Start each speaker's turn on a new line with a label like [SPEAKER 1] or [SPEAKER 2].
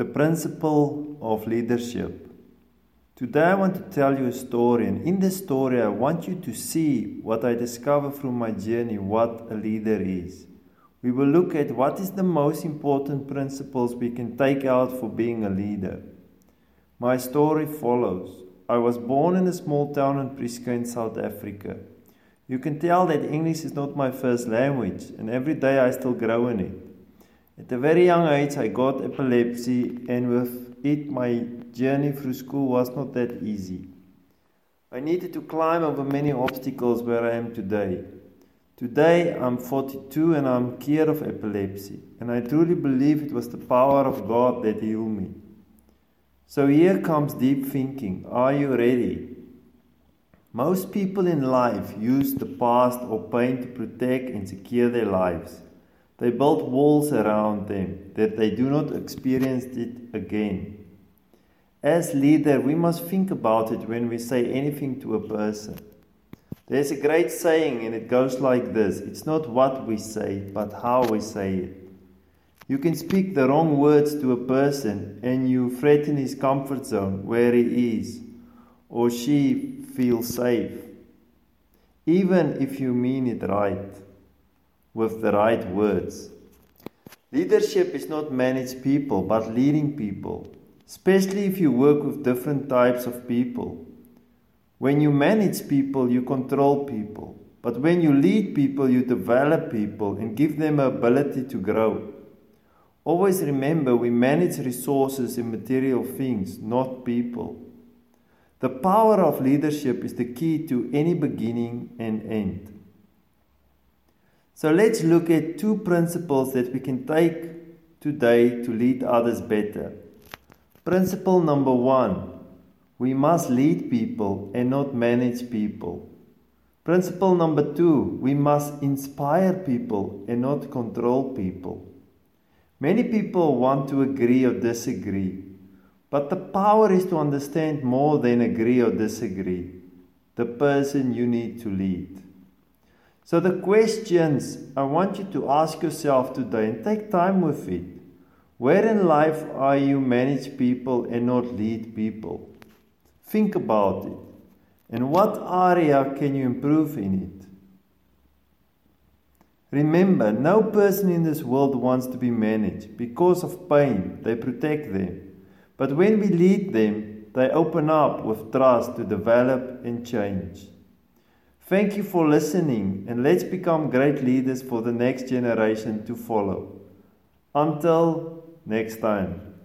[SPEAKER 1] The principle of leadership. Today I want to tell you a story, and in this story, I want you to see what I discovered through my journey what a leader is. We will look at what is the most important principles we can take out for being a leader. My story follows. I was born in a small town in Prieska in South Africa. You can tell that English is not my first language, and every day I still grow in it. At a very young age, I got epilepsy, and with it, my journey through school was not that easy. I needed to climb over many obstacles where I am today. Today, I'm 42 and I'm cured of epilepsy, and I truly believe it was the power of God that healed me. So here comes deep thinking. Are you ready? Most people in life use the past or pain to protect and secure their lives. They build walls around them that they do not experience it again. As leader, we must think about it when we say anything to a person. There's a great saying and it goes like this It's not what we say, but how we say it. You can speak the wrong words to a person and you threaten his comfort zone where he is or she feels safe, even if you mean it right with the right words. Leadership is not manage people, but leading people, especially if you work with different types of people. When you manage people, you control people. But when you lead people, you develop people and give them ability to grow. Always remember we manage resources and material things, not people. The power of leadership is the key to any beginning and end. So let's look at two principles that we can take today to lead others better. Principle number one we must lead people and not manage people. Principle number two we must inspire people and not control people. Many people want to agree or disagree, but the power is to understand more than agree or disagree the person you need to lead. So, the questions I want you to ask yourself today and take time with it. Where in life are you manage people and not lead people? Think about it. And what area can you improve in it? Remember, no person in this world wants to be managed. Because of pain, they protect them. But when we lead them, they open up with trust to develop and change. Thank you for listening, and let's become great leaders for the next generation to follow. Until next time.